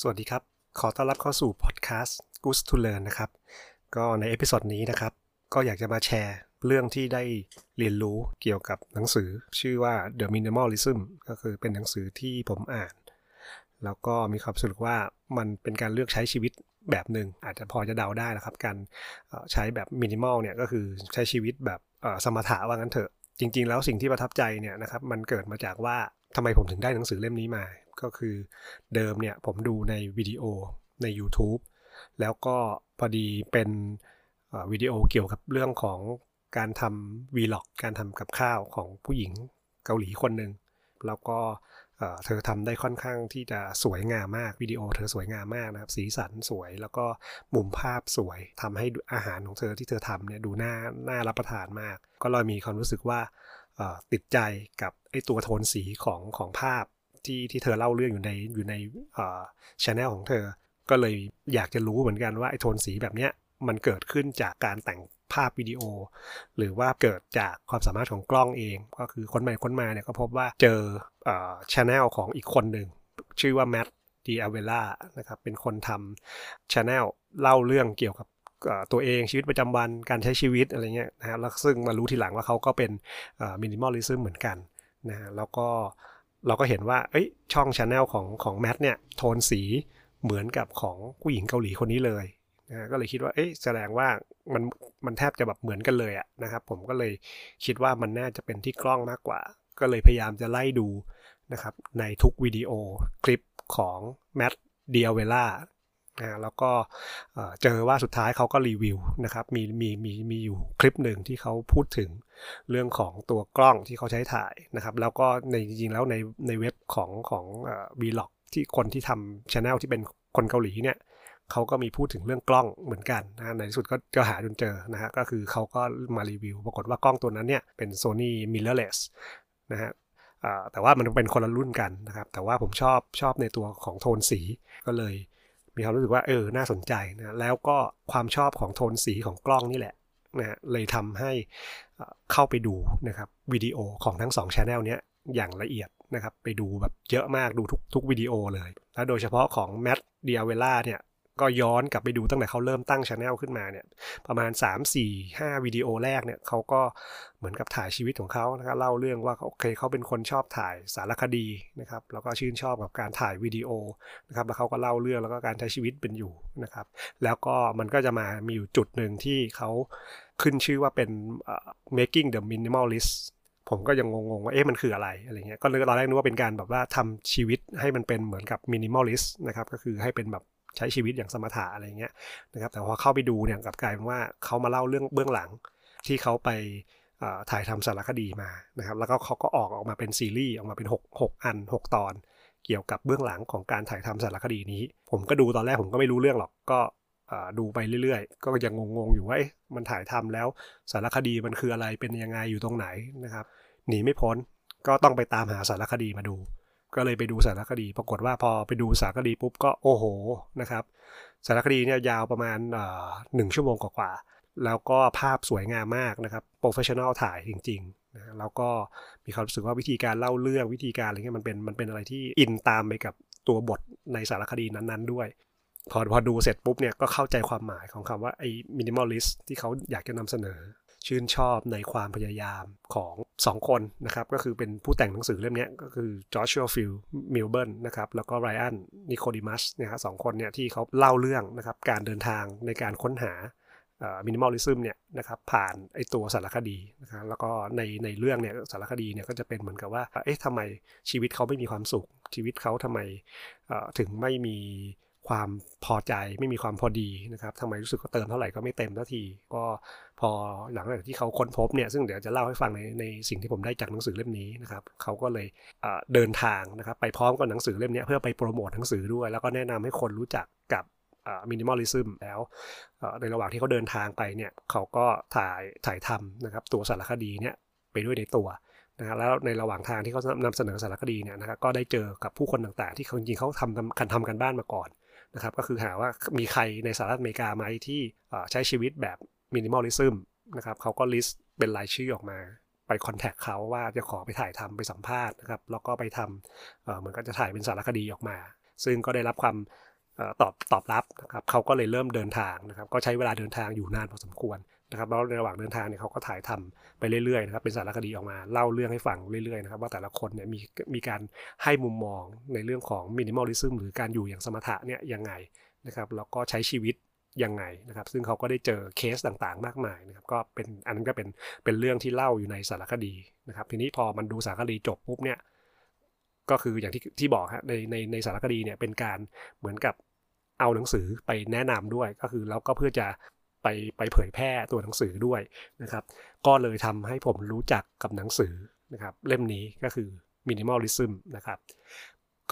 สวัสดีครับ ขอต้อนรับเข้าสู่พอดแคสต์ Good to Learn นะครับ ก็ใน episode นี้นะครับ ก็อยากจะมาแชร์เรื่องที่ได้เรียนรู้เกี่ยวกับหนังสือ ชื่อว่า The Minimalism ก็คือเป็นหนังสือที่ผมอ่าน แล้วก็มีความรู้สึกว่ามันเป็นการเลือกใช้ชีวิตแบบหนึ่งอาจจะพอจะเดาได้นะครับ การใช้แบบมินิมอลเนี่ยก็คือใช้ชีวิตแบบสมถะว่างั้นเถอะ จริง ๆ แล้วสิ่งที่ประทับใจเนี่ยนะครับมันเกิดมาจากว่าทำไมผมถึงได้หนังสือเล่มนี้มา ก็คือเดิมเนี่ยผมดูในวิดีโอใน YouTube แล้วก็พอดีเป็นวิดีโอเกี่ยวกับเรื่องของการทำวีล็อกการทำกับข้าวของผู้หญิงเกาหลีคนหนึ่งแล้วก็เธอทำได้ค่อนข้างที่จะสวยงามมากวิดีโอเธอสวยงามมากนะครับ สีสันสวยแล้วก็มุมภาพสวยทำให้อาหารของเธอที่เธอทำเนี่ยดูน่าน่ารับประทานมาก ก็เลยมีความรู้สึกว่าติดใจกับไอตัวโทนสีของของภาพ ที่ที่เธอเล่าเรื่องอยู่ในอยู่ในช่องของเธอ ก็เลยอยากจะรู้เหมือนกันว่าไอโทนสีแบบเนี้ยมันเกิดขึ้นจากการแต่งภาพวิดีโอ หรือว่าเกิดจากความสามารถของกล้องเอง ก็คือคนใหม่คนมาเนี่ยก็พบว่าเจอช่องของอีกคนหนึ่งชื่อว่าแมทดีอาเวล่านะครับเป็นคนทำช่องเล่าเรื่องเกี่ยวกับตัวเองชีวิตประจำวันการใช้ชีวิตอะไรเงี้ยนะฮะแล้วซึ่งมารู้ทีหลังว่าเขาก็เป็น minimalism เหมือนกันนะฮะแล้วก็ เราก็เห็นว่า เอ้ย ช่อง channel ของของแมทเนี่ย โทนสีเหมือนกับของผู้หญิงเกาหลีคนนี้เลยนะก็เลยคิดว่า เอ้ย แสดงว่ามันมันแทบจะแบบเหมือนกันเลยอะนะครับ ผมก็เลยคิดว่ามันน่าจะเป็นที่กล้องมากกว่า ก็เลยพยายามจะไล่ดูนะครับในทุกวิดีโอคลิปของแมทเดียเวล่า นะแล้วก็เจอว่าสุดท้ายเขาก็รีวิวนะครับมีมีมีมีอยู่คลิปหนึ่งที่เขาพูดถึงเรื่องของตัวกล้องที่เขาใช้ถ่ายนะครับ แล้วก็ในจริงๆแล้วในในเว็บของของวีล็อกที่คนที่ทำช anel ที่เป็นคนเกาหลีเนี่ยเขาก็มีพูดถึงเรื่องกล้องเหมือนกันนะในที่สุดก็ก็หาจนเจอนะฮะก็คือเขาก็มารีวิว ปรากฏว่ากล้องตัวนั้นเนี่ยเป็น Sony mirrorless นะฮะแต่ว่ามันเป็นคนละรุ่นกันนะครับ แต่ว่าผมชอบชอบในตัวของโทนสีก็เลย มีความรู้สึกว่าเออน่าสนใจนะแล้วก็ความชอบของโทนสีของกล้องนี่แหละนะเลยทำให้เข้าไปดูนะครับวิดีโอของทั้ง2ช anel เนี้ยอย่างละเอียดนะครับไปดูแบบเยอะมากดูทุกทุกวิดีโอเลย แล้วโดยเฉพาะของแมตต์เดียเวล่าเนี่ย ก็ย้อนกลับไปดูตั้งแต่เขาเริ่มตั้งช anel ขึ้นมาเนี่ยประมาณ 3 4 5วิดีโอแรกเนี่ยเขาก็เหมือนกับถ่ายชีวิตของเขานะครับเล่าเรื่องว่าโอเคเขาเป็นคนชอบถ่ายสารคดีนะครับแล้วก็ชื่นชอบกับการถ่ายวิดีโอนะครับแล้วเขาก็เล่าเรื่องแล้วก็การใช้ชีวิตเป็นอยู่นะครับแล้วก็มันก็จะมามีอยู่จุดหนึ่งที่เขาขึ้นชื่อว่าเป็น making the minimalist ผมก็ยังงงๆว่าเอ๊ะมันคืออะไรอะไรเงี้ยก็เลยตอนแรกนึกว่าเป็นการแบบว่าทำชีวิตให้มันเป็นเหมือนกับ minimalist นะครับก็คือให้เป็นแบบ ใช้ชีวิตอย่างสมถะอะไรเงี้ยนะครับแต่พอเข้าไปดูเนี่ยกับกลายเป็นว่าเขามาเล่าเรื่องเบื้องหลังที่เขาไปถ่ายทำสารคดีมานะครับแล้วก็เขาก็ออกออกมาเป็นซีรีส์ออกมาเป็น6 6อัน 6 ตอน เกี่ยวกับเบื้องหลังของการถ่ายทำสารคดีนี้ ผมก็ดูตอนแรกผมก็ไม่รู้เรื่องหรอกก็ดูไปเรื่อยๆ ก็ยังงงๆ อยู่ว่ามันถ่ายทำแล้วสารคดีมันคืออะไรเป็นยังไงอยู่ตรงไหนนะครับหนีไม่พ้นก็ต้องไปตามหาสารคดีมาดู ก็เลยไปดูสารคดี ปรากฏว่าพอไปดูสารคดีปุ๊บก็โอ้โหนะครับ สารคดีเนี่ยยาวประมาณหนึ่งชั่วโมงกว่าแล้วก็ภาพสวยงามมากนะครับ professional ถ่ายจริงๆนะแล้วก็มีความรู้สึกว่าวิธีการเล่าเรื่องวิธีการอะไรเงี้ยมันเป็นมันเป็นอะไรที่อินตามไปกับตัวบทในสารคดีนั้นๆ ด้วย พอพอดูเสร็จปุ๊บเนี่ยก็เข้าใจความหมายของคำว่าไอ้ minimalist ที่เขาอยากจะนำเสนอ ชื่นชอบในความพยายามของ 2 คนนะครับ ก็คือเป็นผู้แต่งหนังสือเล่มนี้ก็คือโจชัวฟิลด์สมิลเบิร์นนะครับแล้วก็ไรอันนิโคดิมัสนะครับสองคนเนี่ยที่เขาเล่าเรื่องนะครับการเดินทางในการค้นหา minimalism เนี่ยนะครับผ่านไอ้ตัวสารคดีนะครับแล้วก็ในในเรื่องเนี่ยสารคดีเนี่ยก็จะเป็นเหมือนกับว่าเอ๊ะทำไมชีวิตเขาไม่มีความสุข ชีวิตเขาทำไมถึงไม่มี ความพอใจไม่มีความพอดีนะครับทำไมรู้สึกว่าเติมเท่าไหร่ก็ไม่เต็มสักที ก็พอหลังจากที่เขาค้นพบเนี่ยซึ่งเดี๋ยวจะเล่าให้ฟังในในสิ่งที่ผมได้จากหนังสือเล่มนี้นะครับเขาก็เลยเดินทางนะครับไปพร้อมกับหนังสือเล่มนี้เพื่อไปโปรโมทหนังสือด้วย แล้วก็แนะนำให้คนรู้จักกับ minimalism แล้วในระหว่างที่เขาเดินทางไปเนี่ยเขาก็ถ่ายถ่ายทำนะครับตัวสารคดีเนี่ยไปด้วยในตัวนะแล้วในระหว่างทางที่เขานำเสนอสารคดีเนี่ยนะครับก็ได้เจอกับผู้คนต่างๆ ที่จริงๆเขาทำกันทำกันบ้านมาก่อน นะครับก็คือหาว่ามีใครในสหรัฐอเมริกาไหมที่ใช้ชีวิตแบบ minimalism นะครับเขาก็ list เป็นรายชื่อออกมาไปคอนแทคเขาว่าจะขอไปถ่ายทำไปสัมภาษณ์นะครับแล้วก็ไปทำเหมือนกันจะถ่ายเป็นสารคดีออกมา ซึ่งก็ได้รับความตอบตอบรับนะครับเขาก็เลยเริ่มเดินทางนะครับ ก็ใช้เวลาเดินทางอยู่นานพอสมควร นะครับแล้วในระหว่างเดินทางเนี่ยเขาก็ถ่ายทำไปเรื่อยๆนะครับเป็นสารคดีออกมาเล่าเรื่องให้ฟังเรื่อยๆนะครับว่าแต่ละคนเนี่ยมีมีการให้มุมมองในเรื่องของมินิมอลลิซึมหรือการอยู่อย่างสมถะเนี่ยยังไงนะครับแล้วก็ใช้ชีวิตยังไงนะครับ ซึ่งเขาก็ได้เจอเคสต่างๆ มากมายนะครับ ก็เป็นอันนั้นก็เป็นเป็นเรื่องที่เล่าอยู่ในสารคดีนะครับ ทีนี้พอมันดูสารคดีจบปุ๊บเนี่ยก็คืออย่างที่ที่บอกฮะในในในสารคดีเนี่ยเป็นการเหมือนกับเอาหนังสือไปแนะนำด้วยก็คือแล้วก็เพื่อจะ ไปไปเผยแพร่ตัวหนังสือด้วยนะครับ ก็เลยทำให้ผมรู้จักกับหนังสือนะครับ เล่มนี้ก็คือ minimalism นะครับ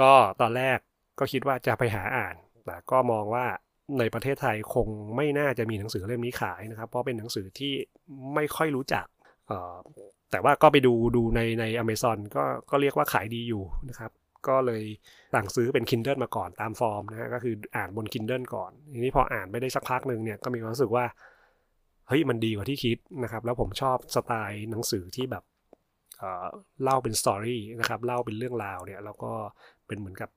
ก็ตอนแรกก็คิดว่าจะไปหาอ่าน แต่ก็มองว่าในประเทศไทยคงไม่น่าจะมีหนังสือเล่มนี้ขายนะครับ เพราะเป็นหนังสือที่ไม่ค่อยรู้จักแต่ว่าก็ไปดูดูในในอเมซอนก็ก็เรียกว่าขายดีอยู่นะครับ ก็เลยสั่งซื้อเป็น Kindle มาก่อนตามฟอร์มนะฮะก็คืออ่านบน Kindle ก่อน ทีนี้พออ่านไปได้สักพักหนึ่งเนี่ยก็มีความรู้สึกว่าเฮ้ยมันดีกว่าที่คิดนะครับ แล้วผมชอบสไตล์หนังสือที่แบบเเล่าเป็นสตอรี่นะครับเล่าเป็นเรื่องราวเนี่ยแล้วก็เป็นเหมือนกับ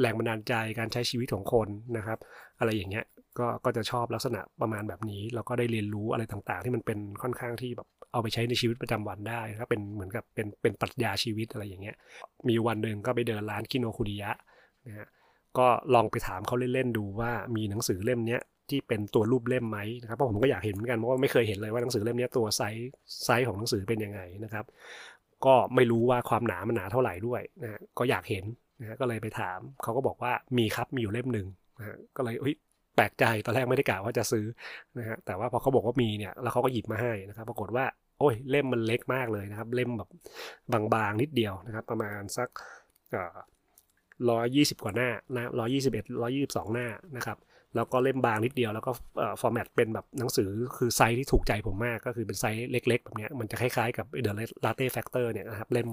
แรงบันดาลใจการใช้ชีวิตของคนนะครับ อะไรอย่างเงี้ยก็ก็จะชอบลักษณะประมาณแบบนี้ แล้วก็ได้เรียนรู้อะไรต่างๆ ที่มันเป็นค่อนข้างที่แบบ เอาไปใช้ในชีวิตประจำวันได้นะครับเป็นเหมือนกับเป็นเป็นปรัชญาชีวิตอะไรอย่างเงี้ย มีวันหนึ่งก็ไปเดินร้าน Kinokuniya นะฮะก็ลองไปถามเขาเล่นๆดูว่ามีหนังสือเล่มเนี้ยที่เป็นตัวรูปเล่มไหมนะครับเพราะผมก็อยากเห็นเหมือนกันเพราะว่าไม่เคยเห็นเลยว่าหนังสือเล่มนี้ตัว size size ของหนังสือเป็นยังไงนะครับ ก็ไม่รู้ว่าความหนามันหนาเท่าไหร่ด้วยนะฮะก็อยากเห็นนะฮะก็เลยไปถามเขาก็บอกว่ามีครับมีอยู่เล่มหนึ่งนะฮะก็เลยเฮ้ยแปลกใจตอนแรกไม่ได้กล่าวว่าจะซื้อนะฮะแต่ว่าพอเขาบอกว่ามีเนี่ยแล้วเขาก็หยิบมาให้นะครับ ปรากฏว่า โอ้ยเล่มมันเล็กมากเลยนะครับ เล่มแบบบางๆนิดเดียวนะครับ ประมาณสักร้อยยี่สิบกว่าหน้านะร้อยยี่สิบเอ็ดร้อยยี่สิบสองหน้านะครับ แล้วก็เล่มบางนิดเดียว แล้วก็ฟอร์แมตเป็นแบบหนังสือคือไซส์ที่ถูกใจผมมาก ก็คือเป็นไซส์เล็ก ๆ แบบนี้มันจะคล้ายๆกับ The Latte Factor เนี่ยนะครับ เล่ม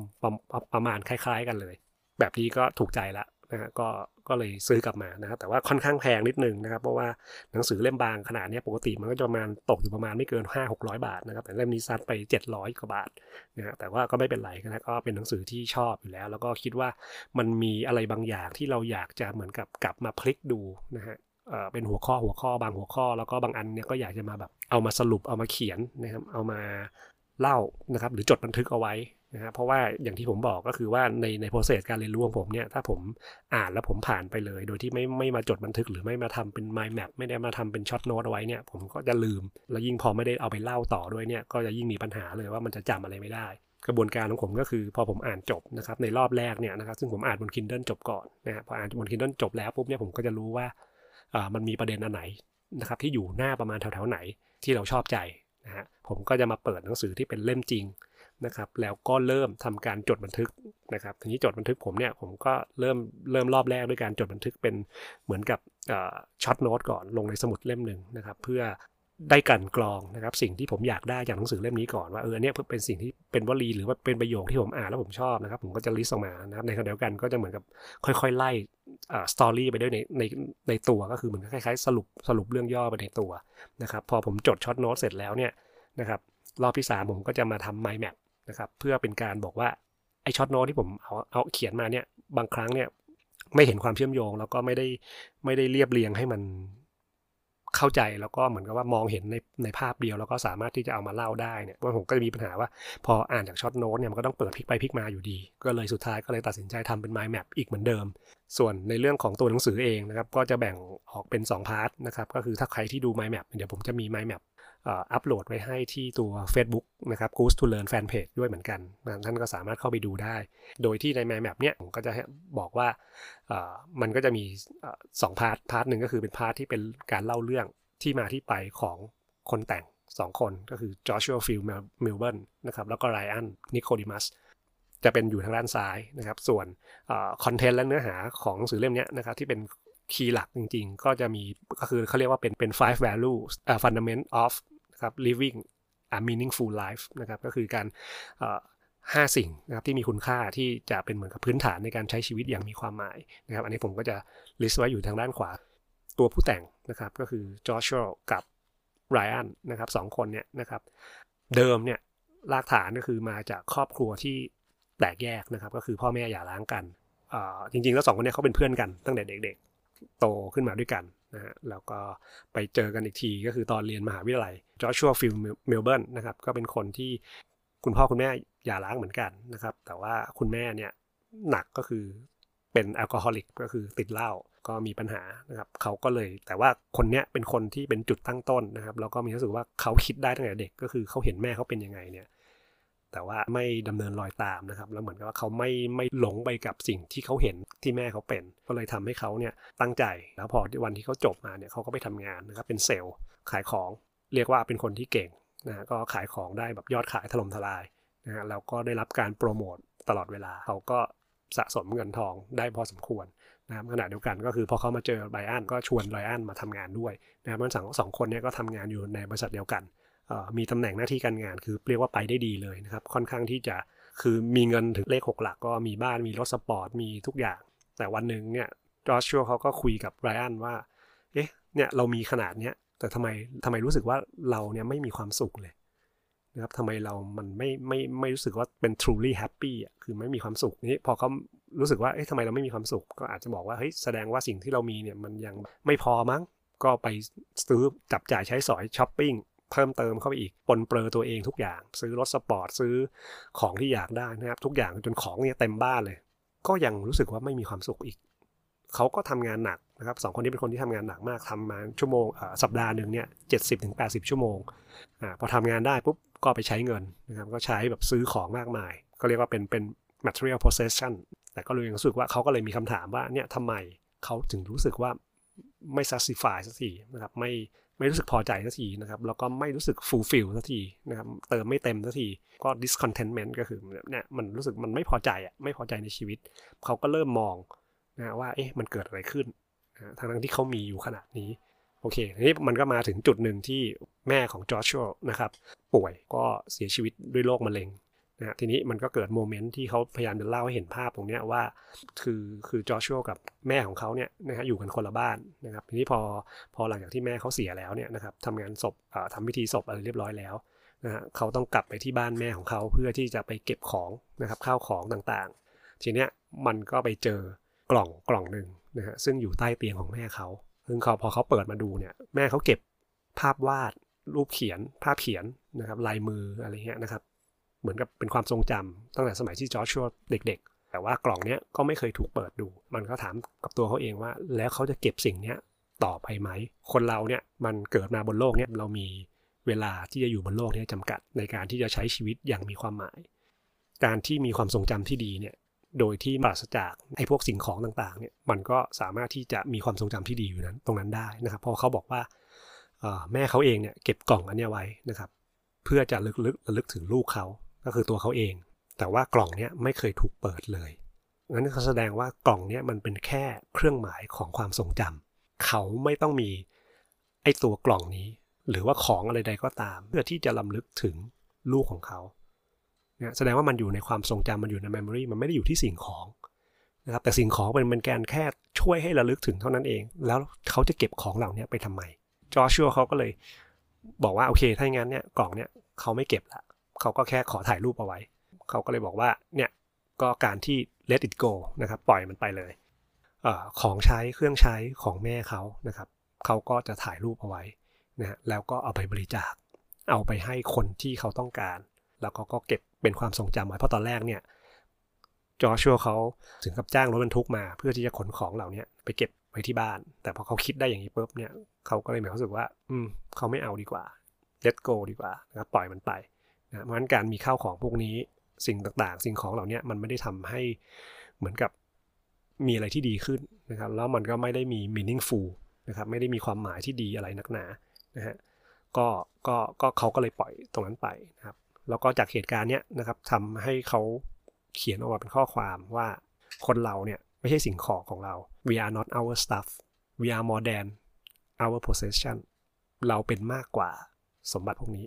ประมาณคล้าย ๆ กันเลย แบบนี้ก็ถูกใจละ นะฮะก็ก็เลยซื้อกลับมานะครับแต่ว่าค่อนข้างแพงนิดนึงนะครับเพราะว่าหนังสือเล่มบางขนาดนี้ปกติมันก็จะประมาณตกอยู่ประมาณไม่เกิน 5 600 บาทนะครับแต่เล่มนี้ซัดไป 700กว่าบาทนะฮะแต่ว่าก็ไม่เป็นไรนะก็เป็นหนังสือที่ชอบอยู่แล้ว แล้วก็คิดว่ามันมีอะไรบางอย่างที่เราอยากจะเหมือนกับกลับมาพลิกดูนะฮะเป็นหัวข้อหัวข้อบางหัวข้อ แล้วก็บางอันเนี่ยก็อยากจะมาแบบเอามาสรุปเอามาเขียนนะครับเอามาเล่านะครับหรือจดบันทึกเอาไว้ นะฮะเพราะว่าอย่างที่ผมบอกก็คือว่าในใน process การเรียนรู้ของผมเนี่ยถ้าผมอ่านแล้วผมผ่านไปเลย โดยที่ไม่ไม่มาจดบันทึกหรือไม่มาทำเป็น mind map ไม่ได้มาทำเป็น short note เอาไว้เนี่ยผมก็จะลืม แล้วยิ่งพอไม่ได้เอาไปเล่าต่อด้วยเนี่ยก็จะยิ่งมีปัญหาเลยว่ามันจะจำอะไรไม่ได้ กระบวนการของผมก็คือพอผมอ่านจบนะครับในรอบแรกเนี่ยนะครับซึ่งผมอ่านบน Kindle จบก่อนนะฮะพออ่านบน Kindle จบแล้วปุ๊บเนี่ยผมก็จะรู้ว่าอ่ามันมีประเด็นอันไหนนะครับที่อยู่หน้าประมาณแถวๆไหนที่เราชอบใจนะฮะผมก็จะมาเปิดหนังสือที่เป็นเล่มจริง นะครับแล้วก็เริ่มทำการจดบันทึกนะครับทีนี้จดบันทึกผมเนี่ยผมก็เริ่มเริ่มรอบแรกด้วยการจดบันทึกเป็นเหมือนกับ short note ก่อนลงในสมุดเล่มหนึ่งนะครับเพื่อได้กลั่นกรองนะครับสิ่งที่ผมอยากได้จากหนังสือเล่มนี้ก่อนว่าเออเนี่ยเป็นสิ่งที่เป็นวลีหรือว่าเป็นประโยคที่ผมอ่านแล้วผมชอบนะครับผมก็จะ list ออกมานะครับในขณะเดียวกันก็จะเหมือนกับค่อยๆ ไล่ story ไปด้วยในในในตัวก็คือเหมือนคล้ายๆ สรุปสรุปเรื่องย่อไปในตัวนะครับพอผมจด short note เสร็จแล้วเนี่ยนะครับรอบที่ 3 ผมก็จะมาทำ mind map นะครับ เพื่อเป็นการบอกว่าไอ short note ที่ผมเอาเอาเขียนมาเนี่ยบางครั้งเนี่ยไม่เห็นความเชื่อมโยง แล้วก็ไม่ได้ไม่ได้เรียบเรียงให้มันเข้าใจแล้วก็เหมือนกับว่ามองเห็นในในภาพเดียวแล้วก็สามารถที่จะเอามาเล่าได้เนี่ยว่าผมก็จะมีปัญหาว่า พออ่านจาก short note เนี่ยมันก็ต้องเปิดพลิกไปพลิกมาอยู่ดี ก็เลยสุดท้ายก็เลยตัดสินใจทำเป็น mind map อีกเหมือนเดิม ส่วนในเรื่องของตัวหนังสือเองนะครับก็จะแบ่งออกเป็น 2 part นะครับก็คือถ้าใครที่ดู mind map เดี๋ยวผมจะมี mind map อัปโหลดไว้ให้ที่ตัว Facebook นะครับ Goose to Learn Fanpage ด้วยเหมือนกัน ท่านก็สามารถเข้าไปดูได้ โดยที่ใน Mind Map เนี่ยผมก็จะบอกว่ามันก็จะมีสอง part part หนึ่งก็คือเป็น part ที่เป็นการเล่าเรื่องที่มาที่ไปของคนแต่ง 2 คนก็คือ Joshua Fields Millburn นะครับแล้วก็ Ryan Nicodemus จะเป็นอยู่ทางด้านซ้ายนะครับ ส่วน content และเนื้อหาของหนังสือเล่มนี้นะครับที่เป็น key หลักจริงๆ ก็จะมีก็คือเขาเรียกว่าเป็นเป็น five values uh, fundament of ครับ living a meaningful life นะครับก็คือการห้าสิ่งนะครับที่มีคุณค่าที่จะเป็นเหมือนกับพื้นฐานในการใช้ชีวิตอย่างมีความหมายนะครับ อันนี้ผมก็จะ list ไว้อยู่ทางด้านขวา ตัวผู้แต่งนะครับก็คือจอร์ชกับ Ryan นะครับสองคนเนี่ยนะครับเดิมเนี่ยรากฐานก็คือมาจากครอบครัวที่แตกแยกนะครับก็คือพ่อแม่หย่าร้างกันจริงๆแล้วสองคนนี้เขาเป็นเพื่อนกันตั้งแต่เด็กๆ โตขึ้นมาด้วยกัน นะฮะแล้วก็ไปเจอกันอีกทีก็คือตอนเรียนมหาวิทยาลัย Joshua Fields Millburn นะครับก็เป็นคนที่คุณพ่อคุณแม่หย่าร้างเหมือนกันนะครับ แต่ว่าคุณแม่เนี่ยหนักก็คือเป็น alcoholic ก็คือติดเหล้าก็มีปัญหานะครับเขาก็เลยแต่ว่าคนเนี้ยเป็นคนที่เป็นจุดตั้งต้นนะครับแล้วก็มีรู้สึกว่าเขาคิดได้ตั้งแต่เด็กก็คือเขาเห็นแม่เขาเป็นยังไงเนี่ย แต่ว่าไม่ดำเนินรอยตามนะครับ แล้วเหมือนกับว่าเขาไม่ไม่หลงไปกับสิ่งที่เขาเห็นที่แม่เขาเป็น ก็เลยทำให้เขาเนี่ยตั้งใจ แล้วพอวันที่เขาจบมาเนี่ยเขาก็ไปทำงานนะครับเป็นเซลล์ขายของ เรียกว่าเป็นคนที่เก่งนะก็ขายของได้แบบยอดขายถล่มทลายนะฮะแล้วก็ได้รับการโปรโมตตลอดเวลาเขาก็สะสมเงินทองได้พอสมควรนะครับขณะเดียวกันก็คือพอเขามาเจอไบอันก็ชวนไบอันมาทำงานด้วยนะครับมันสองสองคนเนี้ก็ทำงานอยู่ในบริษัทเดียวกัน มีตำแหน่งหน้าที่การงานคือเรียกว่าไปได้ดีเลยนะครับ ค่อนข้างที่จะคือมีเงินถึงเลขหกหลักก็มีบ้านมีรถสปอร์ตมีทุกอย่าง แต่วันหนึ่งเนี่ยจอชัวเขาก็คุยกับไรอันว่า เอ๊ะเนี่ยเรามีขนาดเนี้ยแต่ทำไมทำไมรู้สึกว่าเราเนี่ยไม่มีความสุขเลยนะครับทำไมเรามันไม่ไม่ไม่รู้สึกว่าเป็น truly happy อะคือไม่มีความสุขนี้พอเขารู้สึกว่าเอ๊ะทำไมเราไม่มีความสุข ก็อาจจะบอกว่าเฮ้ยแสดงว่าสิ่งที่เรามีเนี่ยมันยังไม่พอมั้งก็ไปซื้อจับจ่ายใช้สอยช้อปปิ้ง เพิ่มเติมเข้าไปอีกปนเปื้อตัวเองทุกอย่าง ซื้อรถสปอร์ตซื้อของที่อยากได้นะครับ ทุกอย่างจนของเนี่ยเต็มบ้านเลย ก็ยังรู้สึกว่าไม่มีความสุขอีก เขาก็ทำงานหนักนะครับสองคนนี้เป็นคนที่ทำงานหนักมากทำมาชั่วโมงสัปดาห์หนึ่งเนี่ยเจ็ดสิบถึงแปดสิบชั่วโมงอพอทำงานได้ปุ๊บก็ไปใช้เงินนะครับก็ใช้แบบซื้อของมากมาย ก็เรียกว่าเป็นเป็น material possession แต่ก็เลยรู้สึกว่าเขาก็เลยมีคำถามว่าเนี่ยทำไมเขาถึงรู้สึกว่าไม่ satisfy สักทีนะครับไม่ ไม่รู้สึกพอใจสักทีนะครับ แล้วก็ไม่รู้สึก fulfill สักทีนะครับ เติมไม่เต็มสักที ก็ discontentment ก็คือเนี่ยมันรู้สึกมันไม่พอใจอะ ไม่พอใจในชีวิต เขาก็เริ่มมองนะว่า เอ๊ะ มันเกิดอะไรขึ้นนะทั้งที่เขามีอยู่ขนาดนี้ โอเค ทีนี้มันก็มาถึงจุดหนึ่งที่แม่ของจอร์ชัวนะครับ ป่วยก็เสียชีวิตด้วยโรคมะเร็ง นะทีนี้มันก็เกิดโมเมนต์ที่เขาพยายามจะเล่าให้เห็นภาพตรงนี้ว่า คือคือจอชัวกับแม่ของเขาเนี่ยนะฮะอยู่กันคนละบ้านนะครับทีนี้พอพอหลังจากที่แม่เขาเสียแล้วเนี่ยนะครับทำงานศพทำพิธีศพอะไรเรียบร้อยแล้วนะฮะเขาต้องกลับไปที่บ้านแม่ของเขาเพื่อที่จะไปเก็บของนะครับข้าวของต่างๆ ทีเนี้ยมันก็ไปเจอกล่องกล่องหนึ่งนะฮะซึ่งอยู่ใต้เตียงของแม่เขาซึ่งเขาพอเขาเปิดมาดูเนี่ยแม่เขาเก็บภาพวาดรูปเขียนภาพเขียนนะครับลายมืออะไรเงี้ยนะครับ เหมือนกับเป็นความทรงจำตั้งแต่สมัยที่จอร์ชัวเด็ก ๆ แต่ว่ากล่องเนี้ยก็ไม่เคยถูกเปิดดู มันก็ถามกับตัวเขาเองว่า แล้วเขาจะเก็บสิ่งเนี้ยต่อไปไหม คนเราเนี่ยมันเกิดมาบนโลกเนี้ยเรามีเวลาที่จะอยู่บนโลกนี้จำกัดในการที่จะใช้ชีวิตอย่างมีความหมาย การที่มีความทรงจำที่ดีเนี่ยโดยที่ปราศจากไอ้พวกสิ่งของต่างๆเนี่ยมันก็สามารถที่จะมีความทรงจำที่ดีอยู่นั้นตรงนั้นได้นะครับเพอเขาบอกว่าแม่เขาเองเนี่ยเก็บกล่องอันนี้ไว้นะครับ เพื่อจะลึกๆระลึกถึงลูกเขา ก็คือตัวเขาเอง แต่ว่ากล่องเนี้ยไม่เคยถูกเปิดเลยงั้นเขาแสดงว่ากล่องเนี้ยมันเป็นแค่เครื่องหมายของความทรงจำเขาไม่ต้องมีไอ้ตัวกล่องนี้ หรือว่าของอะไรใดก็ตาม เพื่อที่จะลำลึกถึงลูกของเขาเนี่ยแสดงว่ามันอยู่ในความทรงจำมันอยู่ในเมมโมรีมันไม่ได้อยู่ที่สิ่งของนะครับแต่สิ่งของเป็นเป็นการแค่ช่วยให้ระลึกถึงเท่านั้นเอง แล้วเขาจะเก็บของเหล่านี้ไปทำไมจอชัวเขาก็เลยบอกว่าโอเคถ้าอย่างนั้นเนี่ยกล่องเนี่ยเขาไม่เก็บละ เขาก็แค่ขอถ่ายรูปเอาไว้ เขาก็เลยบอกว่าเนี่ยก็การที่ let it go นะครับปล่อยมันไปเลยเอของใช้เครื่องใช้ของแม่เขานะครับเขาก็จะถ่ายรูปเอาไว้นะฮะแล้วก็เอาไปบริจาค เอาไปให้คนที่เขาต้องการ แล้วเขาก็เก็บเป็นความทรงจำไว้เพราะตอนแรกเนี่ยจอชัวเขาถึงกับจ้างรถบรรทุกมา เพื่อที่จะขนของเหล่านี้ไปเก็บไว้ที่บ้าน แต่พอเขาคิดได้อย่างนี้ปุ๊บเนี่ยเขาก็เลยมีความรู้สึกว่า อืมเขาไม่เอาดีกว่า let go ดีกว่านะครับปล่อยมันไป นะเพราะฉะนั้นการมีข้าวของพวกนี้สิ่งต่างๆ สิ่งของเหล่านี้มันไม่ได้ทำให้เหมือนกับมีอะไรที่ดีขึ้นนะครับ แล้วมันก็ไม่ได้มี meaningful นะครับไม่ได้มีความหมายที่ดีอะไรนักหนานะฮะก็ก็ก็เขาก็เลยปล่อยตรงนั้นไปนะครับ แล้วก็จากเหตุการณ์เนี้ยนะครับทำให้เขาเขียนออกมาเป็นข้อความว่าคนเราเนี่ยไม่ใช่สิ่งของของเรา we are not our stuff we are more than our possession เราเป็นมากกว่าสมบัติพวกนี้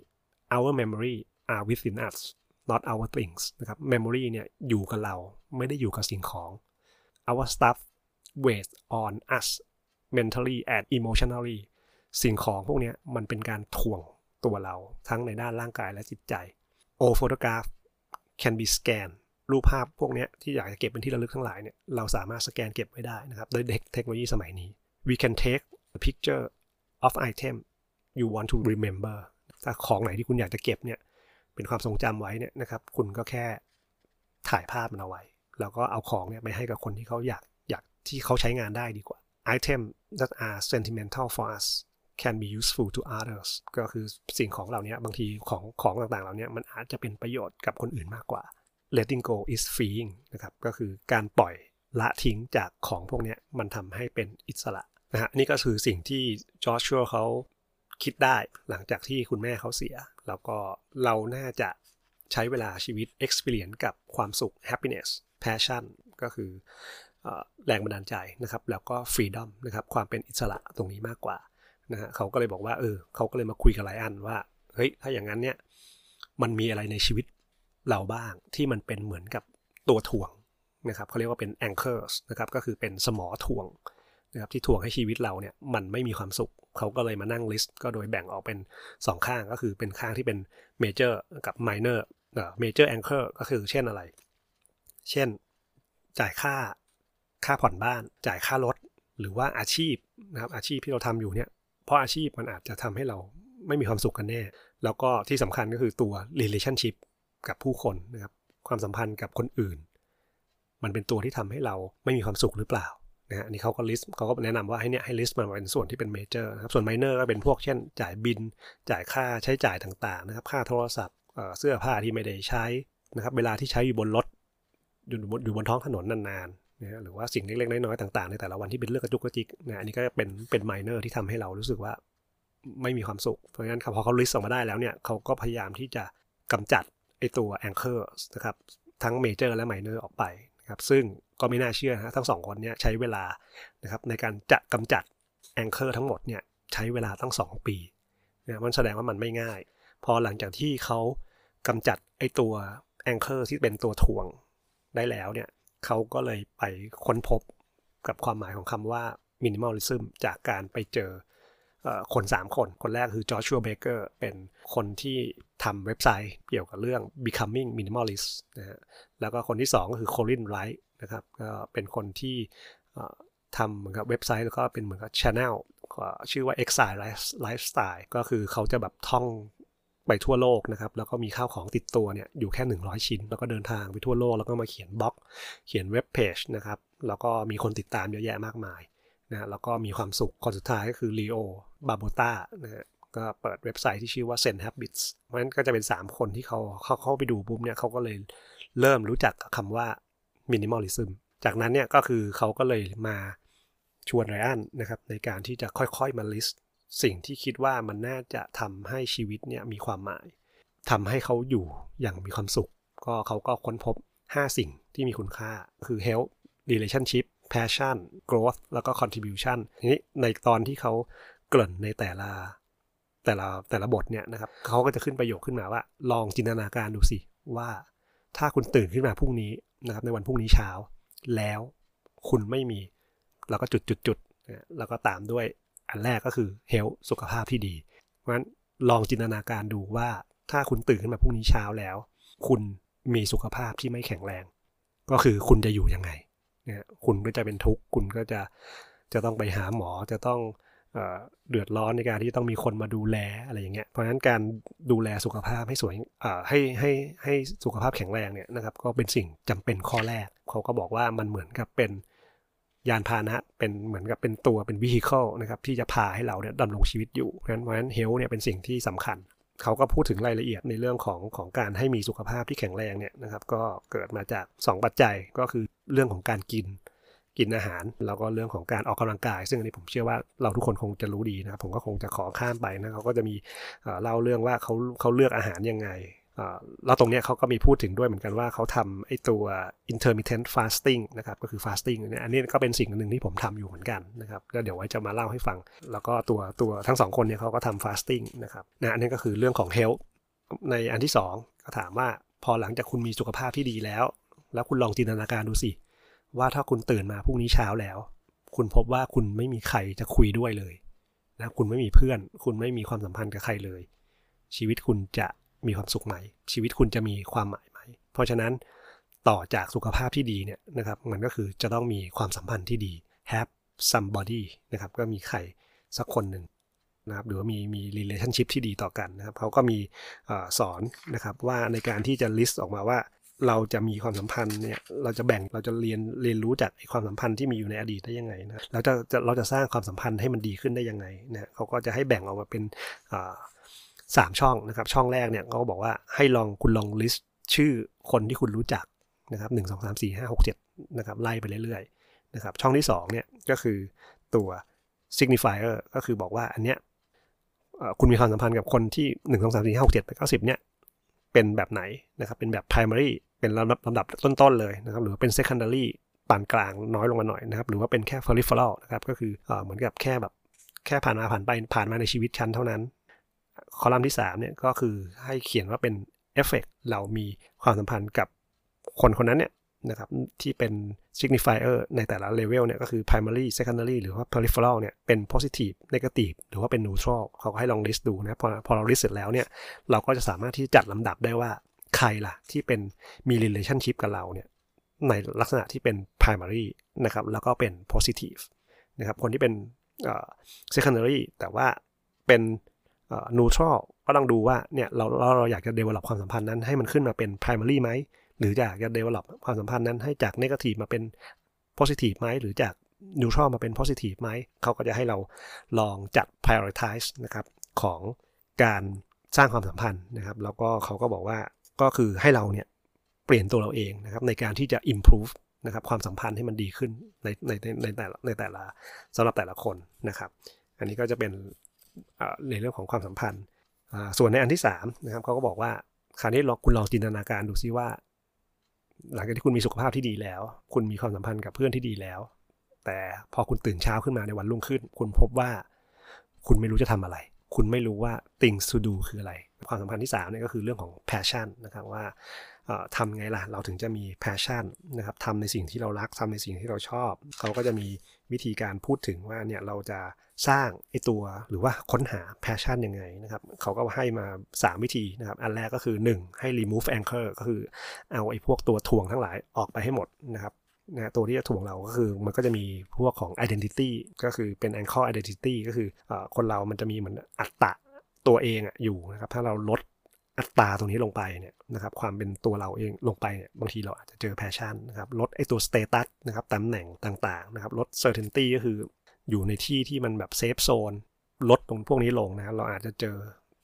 our memory are within us not our things นะครับ memory เนี่ยอยู่กับเราไม่ได้อยู่กับสิ่งของ our stuff weighs on us mentally and emotionally สิ่งของพวกนี้มันเป็นการถ่วงตัวเราทั้งในด้านร่างกายและจิตใจ all photograph can be scanned รูปภาพพวกนี้ที่อยากจะเก็บเป็นที่ระลึกทั้งหลายเนี่ยเราสามารถสแกนเก็บไว้ได้นะครับด้วยเทคโนโลยีสมัยนี้ we can take a picture of item you want to remember ถ้าของไหนที่คุณอยากจะเก็บเนี่ย เป็นความทรงจำไว้เนี่ยนะครับ คุณก็แค่ถ่ายภาพมันเอาไว้ แล้วก็เอาของเนี่ยไปให้กับคนที่เขาอยากอยากที่เขาใช้งานได้ดีกว่า item that are sentimental for us can be useful to others ก็คือสิ่งของเหล่านี้บางทีของของต่างๆเหล่านี้มันอาจจะเป็นประโยชน์กับคนอื่นมากกว่า letting go is freeing นะครับ ก็คือการปล่อยละทิ้งจากของพวกนี้มันทำให้เป็นอิสระนะฮะนี่ก็คือสิ่งที่จอร์ชัวเขาคิดได้หลังจากที่คุณแม่เขาเสีย แล้วก็เราน่าจะใช้เวลาชีวิต experience กับความสุข happiness passion ก็คือแรงบันดาลใจนะครับ แล้วก็ freedom นะครับความเป็นอิสระตรงนี้มากกว่านะฮะเขาก็เลยบอกว่าเออเขาก็เลยมาคุยกับไลอันว่าเฮ้ยถ้าอย่างนั้นเนี่ยมันมีอะไรในชีวิตเราบ้างที่มันเป็นเหมือนกับตัวถ่วงนะครับเขาเรียกว่าเป็น anchors นะครับก็คือเป็นสมอถ่วง นะครับที่ถ่วงให้ชีวิตเราเนี่ยมันไม่มีความสุข เขาก็เลยมานั่งลิสต์ก็โดยแบ่งออกเป็น 2 ข้างก็คือเป็นข้างที่เป็น major กับ minor เอ่อ major anchor ก็คือเช่นอะไร เช่นจ่ายค่าค่าผ่อนบ้าน จ่ายค่ารถ หรือว่าอาชีพนะครับอาชีพที่เราทำอยู่เนี่ยเพราะอาชีพมันอาจจะทำให้เราไม่มีความสุขกันแน่ แล้วก็ที่สำคัญก็คือตัว relationship กับผู้คนนะครับความสัมพันธ์กับคนอื่น มันเป็นตัวที่ทำให้เราไม่มีความสุขหรือเปล่า นะฮะนี่เขาก็ list เขาก็แนะนำว่าให้เนี่ยให้ list มันเป็นส่วนที่เป็น major นะครับส่วน minor ก็เป็นพวกเช่น จ่ายบิล จ่ายค่าใช้จ่ายต่างๆนะครับค่าโทรศัพท์เสื้อผ้าที่ไม่ได้ใช้นะครับเวลาที่ใช้อยู่บนรถอยู่บนอยู่บนท้องถนนนานๆนะฮะหรือว่าสิ่งเล็กๆน้อยๆต่างๆในแต่ละวันที่เป็นเรื่องกระจุกกระจิกนะอันนี้ก็เป็นเป็น minor ที่ทำให้เรารู้สึกว่าไม่มีความสุข เพราะฉะนั้นพอเขา list ออกมาได้แล้วเนี่ยเขาก็พยายามที่จะกำจัดไอตัว anchor นะครับทั้ง major และ minor ออกไปนะครับซึ่ง ก็ไม่น่าเชื่อนะทั้งสองคนนี้ใช้เวลานะครับในการจะกำจัด anchor ทั้งหมดเนี่ยใช้เวลาตั้ง 2 ปีนะมันแสดงว่ามันไม่ง่าย พอหลังจากที่เขากำจัดไอตัว anchor ที่เป็นตัวถ่วงได้แล้วเนี่ยเขาก็เลยไปค้นพบกับความหมายของคำว่า minimalism จากการไปเจอคน 3 คน คนแรกคือ Joshua Becker เป็นคนที่ทำเว็บไซต์เกี่ยวกับเรื่อง becoming minimalist นะฮะแล้วก็คนที่ 2 ก็คือ Colin Wright นะครับก็เป็นคนที่ทำเหมือนกับเว็บไซต์แล้วก็เป็นเหมือนกับช anel ชื่อว่า Exile Lifestyle ก็คือเขาจะแบบท่องไปทั่วโลกนะครับ แล้วก็มีข้าวของติดตัวเนี่ยอยู่แค่ 100 ชิ้น แล้วก็เดินทางไปทั่วโลก แล้วก็มาเขียนบล็อก เขียนเว็บเพจนะครับ แล้วก็มีคนติดตามเยอะแยะมากมายนะแล้วก็มีความสุขคนสุดท้ายก็คือ Leo Babauta นะฮะก็เปิดเว็บไซต์ที่ชื่อว่า Zen Habits เพราะฉะนั้นก็จะเป็น 3 คนที่เขาเขาเข้าไปดูปุ๊บเนี่ยเขาก็เลยเริ่มรู้จักคำว่า minimalism จากนั้นเนี่ยก็คือเขาก็เลยมาชวนไรอันนะครับในการที่จะค่อยๆมา list สิ่งที่คิดว่ามันน่าจะทำให้ชีวิตเนี่ยมีความหมายทำให้เขาอยู่อย่างมีความสุข ก็เขาก็ค้นพบ 5 สิ่งที่มีคุณค่าคือ health relationship passion growth แล้วก็ contribution ทีนี้ในตอนที่เขาเกริ่นในแต่ละแต่ละแต่ละบทเนี่ยนะครับเขาก็จะขึ้นประโยคขึ้นมาว่า ลองจินตนาการดูสิว่าถ้าคุณตื่นขึ้นมาพรุ่งนี้ นะครับในวันพรุ่งนี้เช้า แล้วคุณไม่มี แล้วก็จุดจุดจุดแล้วก็ตามด้วยอันแรกก็คือเฮลสุขภาพที่ดี เพราะฉะนั้นลองจินตนาการดูว่าถ้าคุณตื่นขึ้นมาพรุ่งนี้เช้าแล้ว คุณมีสุขภาพที่ไม่แข็งแรง ก็คือคุณจะอยู่ยังไงเนี่ยคุณก็จะเป็นทุกข์ คุณก็จะจะต้องไปหาหมอจะต้อง เดือดร้อนในการที่ต้องมีคนมาดูแลอะไรอย่างเงี้ยเพราะฉะนั้นการดูแลสุขภาพให้สวยให้ให้ให้สุขภาพแข็งแรงเนี่ยนะครับก็เป็นสิ่งจำเป็นข้อแรก เขาก็บอกว่ามันเหมือนกับเป็นยานพาหนะเป็นเหมือนกับเป็นตัวเป็นวิฮิเคิลนะครับที่จะพาให้เราเนี่ยดำรงชีวิตอยู่เพราะฉะนั้นเฮลเนี่ยเป็นสิ่งที่สำคัญ เขาก็พูดถึงรายละเอียดในเรื่องของของการให้มีสุขภาพที่แข็งแรงเนี่ยนะครับก็เกิดมาจาก 2 ปัจจัยก็คือเรื่องของการกิน กินอาหาร แล้วก็เรื่องของการออกกำลังกาย ซึ่งอันนี้ผมเชื่อว่าเราทุกคนคงจะรู้ดีนะผมก็คงจะขอข้ามไปนะเขาก็จะมีเล่าเรื่องว่าเขาเขาเลือกอาหารยังไงแล้วตรงนี้เขาก็มีพูดถึงด้วยเหมือนกันว่าเขาทำไอ้ตัว intermittent fasting นะครับก็คือ fasting เนี่ยอันนี้ก็เป็นสิ่งหนึ่งที่ผมทำอยู่เหมือนกันนะครับแล้วเดี๋ยวไว้จะมาเล่าให้ฟัง แล้วก็ตัวตัวทั้งสองคนเนี่ยเขาก็ทำ fasting นะครับนะอันนี้ก็คือเรื่องของ health ในอันที่ 2 ก็ถามว่าพอหลังจากคุณมีสุขภาพที่ดีแล้ว แล้วคุณลองจินตนาการดูสิ ว่าถ้าคุณตื่นมาพรุ่งนี้เช้าแล้ว คุณพบว่าคุณไม่มีใครจะคุยด้วยเลยนะคุณไม่มีเพื่อน คุณไม่มีความสัมพันธ์กับใครเลย ชีวิตคุณจะมีความสุขไหม ชีวิตคุณจะมีความหมายไหม เพราะฉะนั้นต่อจากสุขภาพที่ดีเนี่ยนะครับมันก็คือจะต้องมีความสัมพันธ์ที่ดี have somebody นะครับก็มีใครสักคนหนึ่งนะครับหรือว่ามีมี relationship ที่ดีต่อกันนะครับเขาก็มีอสอนนะครับว่าในการที่จะ list ออกมาว่า เราจะมีความสัมพันธ์เนี่ยเราจะแบ่งเราจะเรียนเรียนรู้จากความสัมพันธ์ที่มีอยู่ในอดีตได้ยังไงนะเราจะจะเราจะสร้างความสัมพันธ์ให้มันดีขึ้นได้ยังไงนะเขาก็จะให้แบ่งออกมาเป็นสามช่องนะครับช่องแรกเนี่ยเขาบอกว่าให้ลองคุณลอง list ชื่อคนที่คุณรู้จักนะครับหนึ่งสองสามสี่ห้าหกเจ็ดนะครับไล่ไปเรื่อยๆนะครับช่องที่2เนี่ยก็คือตัว signifier ก็คือบอกว่าอันเนี้ยคุณมีความสัมพันธ์กับคนที่หนึ่งสองสามสี่ห้าหกเจ็ดแปดเก้าสิบเนี่ยเป็นแบบไหนนะครับเป็นแบบ primary เป็นลำดับลำดับต้นๆเลยนะครับหรือเป็น secondary ปานกลางน้อยลงมาหน่อยนะครับหรือว่าเป็นแค่ peripheral นะครับก็คือเหมือนกับแค่แบบแค่ผ่านมาผ่านไปผ่านมาในชีวิตชั้นเท่านั้น คอลัมน์ที่3เนี่ยก็คือให้เขียนว่าเป็นเอฟเฟกเรามีความสัมพันธ์กับคนคนนั้นเนี่ยนะครับที่เป็น signifier ในแต่ละเลเวลเนี่ยก็คือ primary secondary หรือว่า peripheral เนี่ยเป็น positive negative หรือว่าเป็น neutral เขาก็ให้ลอง list ดูนะพอพอเรา list เสร็จแล้วเนี่ยเราก็จะสามารถที่จัดลำดับได้ว่า ใครล่ะที่เป็นมี relationship กับเราเนี่ยในลักษณะที่เป็น primary นะครับแล้วก็เป็น positive นะครับคนที่เป็น secondary แต่ว่าเป็น neutral ก็ต้องดูว่าเนี่ยเราเราเราอยากจะ develop ความสัมพันธ์นั้นให้มันขึ้นมาเป็น primary ไหมหรืออยากจะ develop ความสัมพันธ์นั้นให้จาก negative มาเป็น positive ไหมหรือจาก neutral มาเป็น positive ไหมเขาก็จะให้เราลองจัด prioritize นะครับของการสร้างความสัมพันธ์นะครับ แล้วก็เขาก็บอกว่า ก็คือให้เราเนี่ยเปลี่ยนตัวเราเองนะครับในการที่จะ improve นะครับความสัมพันธ์ให้มันดีขึ้นในในในแต่ละในแต่ละสำหรับแต่ละคนนะครับ อันนี้ก็จะเป็นในเรื่องของความสัมพันธ์ ส่วนในอันที่3นะครับเขาก็บอกว่าคราวนี้ลองคุณลองจินตนาการดูซิว่า หลังจากที่คุณมีสุขภาพที่ดีแล้ว คุณมีความสัมพันธ์กับเพื่อนที่ดีแล้ว แต่พอคุณตื่นเช้าขึ้นมาในวันรุ่งขึ้น คุณพบว่า คุณไม่รู้จะทำอะไร คุณไม่รู้ว่า things to do คืออะไร ความสัมพันธ์ที่3เนี่ยก็คือเรื่องของ passion นะครับว่าทำไงล่ะเราถึงจะมี passion นะครับทำในสิ่งที่เรารักทำในสิ่งที่เราชอบ เขาก็จะมีวิธีการพูดถึงว่าเนี่ยเราจะสร้างไอตัวหรือว่าค้นหา passion ยังไงนะครับเขาก็ให้มา 3 วิธีนะครับอันแรกก็คือ 1 ให้ remove anchor ก็คือเอาไอพวกตัวถ่วงทั้งหลายออกไปให้หมดนะครับนะตัวที่จะถ่วงเราก็คือมันก็จะมีพวกของ identity ก็คือเป็น anchor identity ก็คืออคนเรามันจะมีเหมือนอัตตะ ตัวเองอะอยู่นะครับ ถ้าเราลดอัตตาตรงนี้ลงไปเนี่ยนะครับ ความเป็นตัวเราเองลงไปเนี่ยบางทีเราอาจจะเจอ passion นะครับ ลดไอตัว status นะครับตำแหน่งต่างๆนะครับ ลด certainty ก็คืออยู่ในที่ที่มันแบบ safe zone ลดตรงพวกนี้ลงนะเราอาจจะเจอ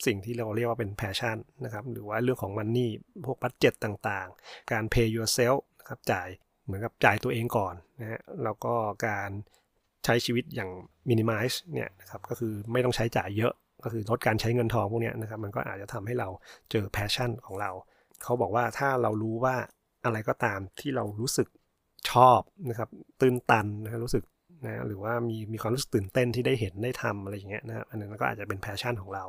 สิ่งที่เราเรียกว่าเป็น passion นะครับ หรือว่าเรื่องของมันนี่พวก budget ต่างๆ การ pay yourself นะครับจ่ายเหมือนกับจ่ายตัวเองก่อนนะฮะแล้วก็การใช้ชีวิตอย่างมินิมัลเนี่ยนะครับก็คือไม่ต้องใช้จ่ายเยอะ ก็คือลดการใช้เงินทองพวกนี้นะครับมันก็อาจจะทำให้เราเจอ passion ของเรา เขาบอกว่าถ้าเรารู้ว่าอะไรก็ตามที่เรารู้สึกชอบนะครับตื้นตันนะรู้สึกนะหรือว่ามีมีความรู้สึกตื่นเต้นที่ได้เห็นได้ทำอะไรอย่างเงี้ยนะอันนั้นก็อาจจะเป็น passion ของเรา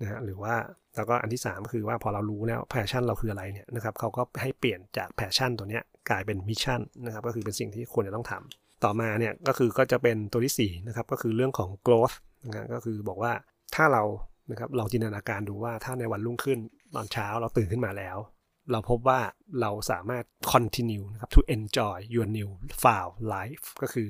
นะฮะหรือว่าแล้วก็อันที่3ก็คือว่าพอเรารู้แล้ว passion เราคืออะไรเนี่ยนะครับเขาก็ให้เปลี่ยนจาก passion ตัวเนี้ยกลายเป็น mission นะครับก็คือเป็นสิ่งที่ควรจะต้องทำต่อมาเนี่ยก็คือก็จะเป็นตัวที่4นะครับก็คือเรื่องของ growth นะก็คือบอกว่า ถ้าเรานะครับลองจินตนาการดูว่าถ้าในวันรุ่งขึ้นตอนเช้าเราตื่นขึ้นมาแล้ว เราพบว่าเราสามารถ continue นะครับ to enjoy your newfound life ก็คือ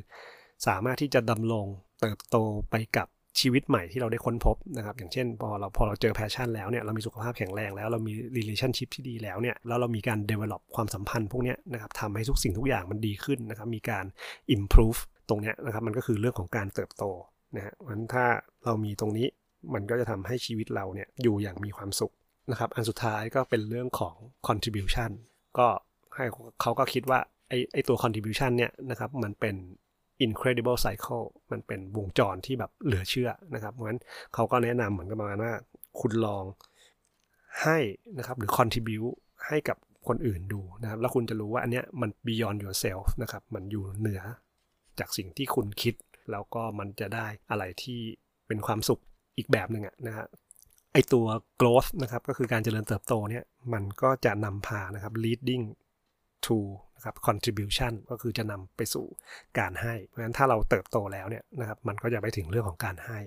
สามารถที่จะดำรงเติบโตไปกับชีวิตใหม่ที่เราได้ค้นพบนะครับอย่างเช่น พอเราพอเราเจอ passion แล้วเนี่ยเรามีสุขภาพแข็งแรงแล้วเรามี relationship ที่ดีแล้วเนี่ยแล้วเรามีการ develop ความสัมพันธ์พวกนี้นะครับทำให้ทุกสิ่งทุกอย่างมันดีขึ้นนะครับมีการ improve ตรงนี้นะครับมันก็คือเรื่องของการเติบโตนะฮะเพราะฉะนั้นถ้าเรามีตรงนี้ มันก็จะทำให้ชีวิตเราเนี่ยอยู่อย่างมีความสุขนะครับ อันสุดท้ายก็เป็นเรื่องของ contribution ก็ให้เขาก็คิดว่าไอไอตัว contribution เนี่ยนะครับมันเป็น incredible cycle มันเป็นวงจรที่แบบเหลือเชื่อนะครับ เพราะฉะนั้นเขาก็แนะนำเหมือนกับประมาณว่าคุณลองให้นะครับหรือ contribute ให้กับคนอื่นดูนะครับ แล้วคุณจะรู้ว่าอันเนี้ยมัน beyond yourself นะครับ มันอยู่เหนือจากสิ่งที่คุณคิด แล้วก็มันจะได้อะไรที่เป็นความสุข อีกแบบหนึ่งอะนะฮะไอตัว growth นะครับก็คือการเจริญเติบโตเนี่ยมันก็จะนำพานะครับ leading to นะครับ contribution ก็คือจะนำไปสู่การให้ เพราะฉะนั้นถ้าเราเติบโตแล้วเนี่ยนะครับมันก็จะไปถึงเรื่องของการให้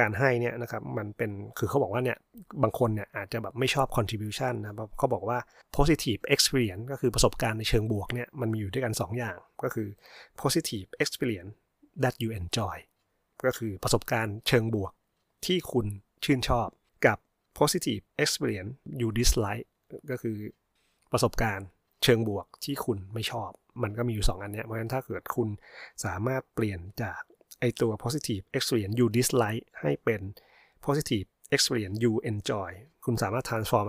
การให้เนี่ยนะครับมันเป็นคือเขาบอกว่าเนี่ยบางคนเนี่ยอาจจะแบบไม่ชอบ contribution นะเขาบอกว่า positive experience ก็คือประสบการณ์ในเชิงบวกเนี่ยมันมีอยู่ด้วยกัน 2 อย่างก็คือ positive experience that you enjoy ก็คือประสบการณ์เชิงบวก ที่คุณชื่นชอบกับ positive experience you dislike ก็คือประสบการณ์เชิงบวกที่คุณไม่ชอบ มันก็มีอยู่ 2 อันเนี้ยเพราะฉะนั้นถ้าเกิดคุณสามารถเปลี่ยนจากไอตัว positive experience you dislike ให้เป็น positive experience you enjoy คุณสามารถ transform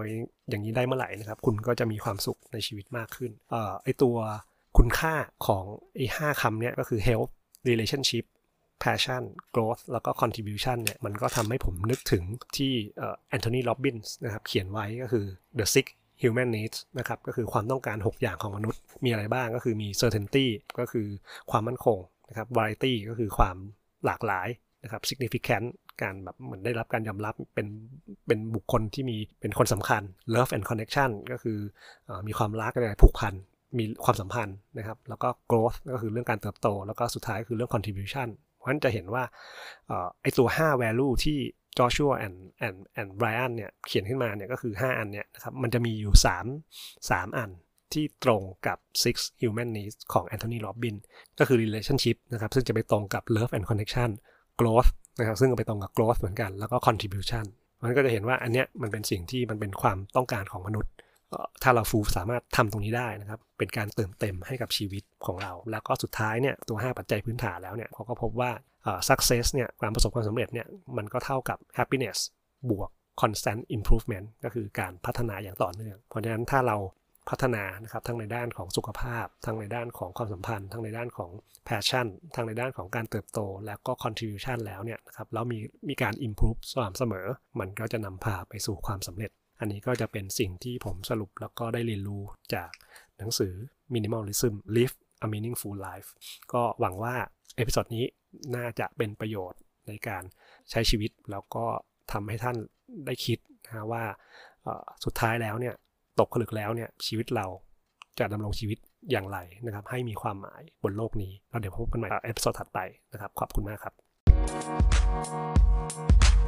อย่างนี้ได้เมื่อไหร่นะครับ คุณก็จะมีความสุขในชีวิตมากขึ้นเอ่อไอตัวคุณค่าของไอห้าคำเนี้ยก็คือ health relationship passion growth แล้วก็ contribution เนี่ย มันก็ทำให้ผมนึกถึงที่แอนโทนี โรบินส์นะครับ เขียนไว้ก็คือ the six human needs นะครับ ก็คือความต้องการ 6 อย่างของมนุษย์ มีอะไรบ้างก็คือมี certainty ก็คือความมั่นคงนะครับ variety ก็คือความหลากหลายนะครับ significant การแบบเหมือนได้รับการยอมรับเป็นเป็นบุคคลที่มีเป็นคนสำคัญ love and connection ก็คืออมีความรักอะไรผูกพันมีความสัมพันธ์นะครับ แล้วก็ growth ก็คือเรื่องการเติบโต แล้วก็สุดท้ายคือเรื่อง contribution ราะฉะนั้นจะเห็นว่าไอตัว5 value ที่จอชัวแอนแอนแอนไบรอันเนี่ยเขียนขึ้นมาเนี่ยก็คือ 5 อันเนี่ยนะครับมันจะมีอยู่ 3 3 อันที่ตรงกับ six human needs ของ Anthony Robbins ก็คือ relationship นะครับซึ่งจะไปตรงกับ love and connection growth นะครับซึ่งก็ไปตรงกับ growth เหมือนกัน แล้วก็ contribution มันก็จะเห็นว่าอันเนี้ยมันเป็นสิ่งที่มันเป็นความต้องการของมนุษย์ ถ้าเราฟูสามารถทำตรงนี้ได้นะครับ เป็นการเติมเต็มให้กับชีวิตของเรา แล้วก็สุดท้ายเนี่ยตัว 5 ปัจจัยพื้นฐานแล้วเนี่ยเขาก็พบว่า success เนี่ยความประสบความสำเร็จเนี่ยมันก็เท่ากับ happiness บวก constant improvement ก็คือการพัฒนาอย่างต่อเนื่อง เพราะฉะนั้นถ้าเราพัฒนานะครับทั้งในด้านของสุขภาพ ทั้งในด้านของความสัมพันธ์ ทั้งในด้านของ passion ทั้งในด้านของการเติบโต แล้วก็ contribution แล้วเนี่ยนะครับแล้วมีมีการ improve สม่ำเสมอ มันก็จะนำพาไปสู่ความสำเร็จ อันนี้ก็จะเป็นสิ่งที่ผมสรุปแล้วก็ได้เรียนรู้จากหนังสือ minimalism live a meaningful life ก็หวังว่า episode นี้น่าจะเป็นประโยชน์ในการใช้ชีวิต แล้วก็ทำให้ท่านได้คิดนะว่าสุดท้ายแล้วเนี่ยตกผลึกแล้วเนี่ยชีวิตเราจะดำรงชีวิตอย่างไรนะครับ ให้มีความหมายบนโลกนี้แล้วเดี๋ยวพบกันใหม่ episode ถัดไปนะครับ ขอบคุณมากครับ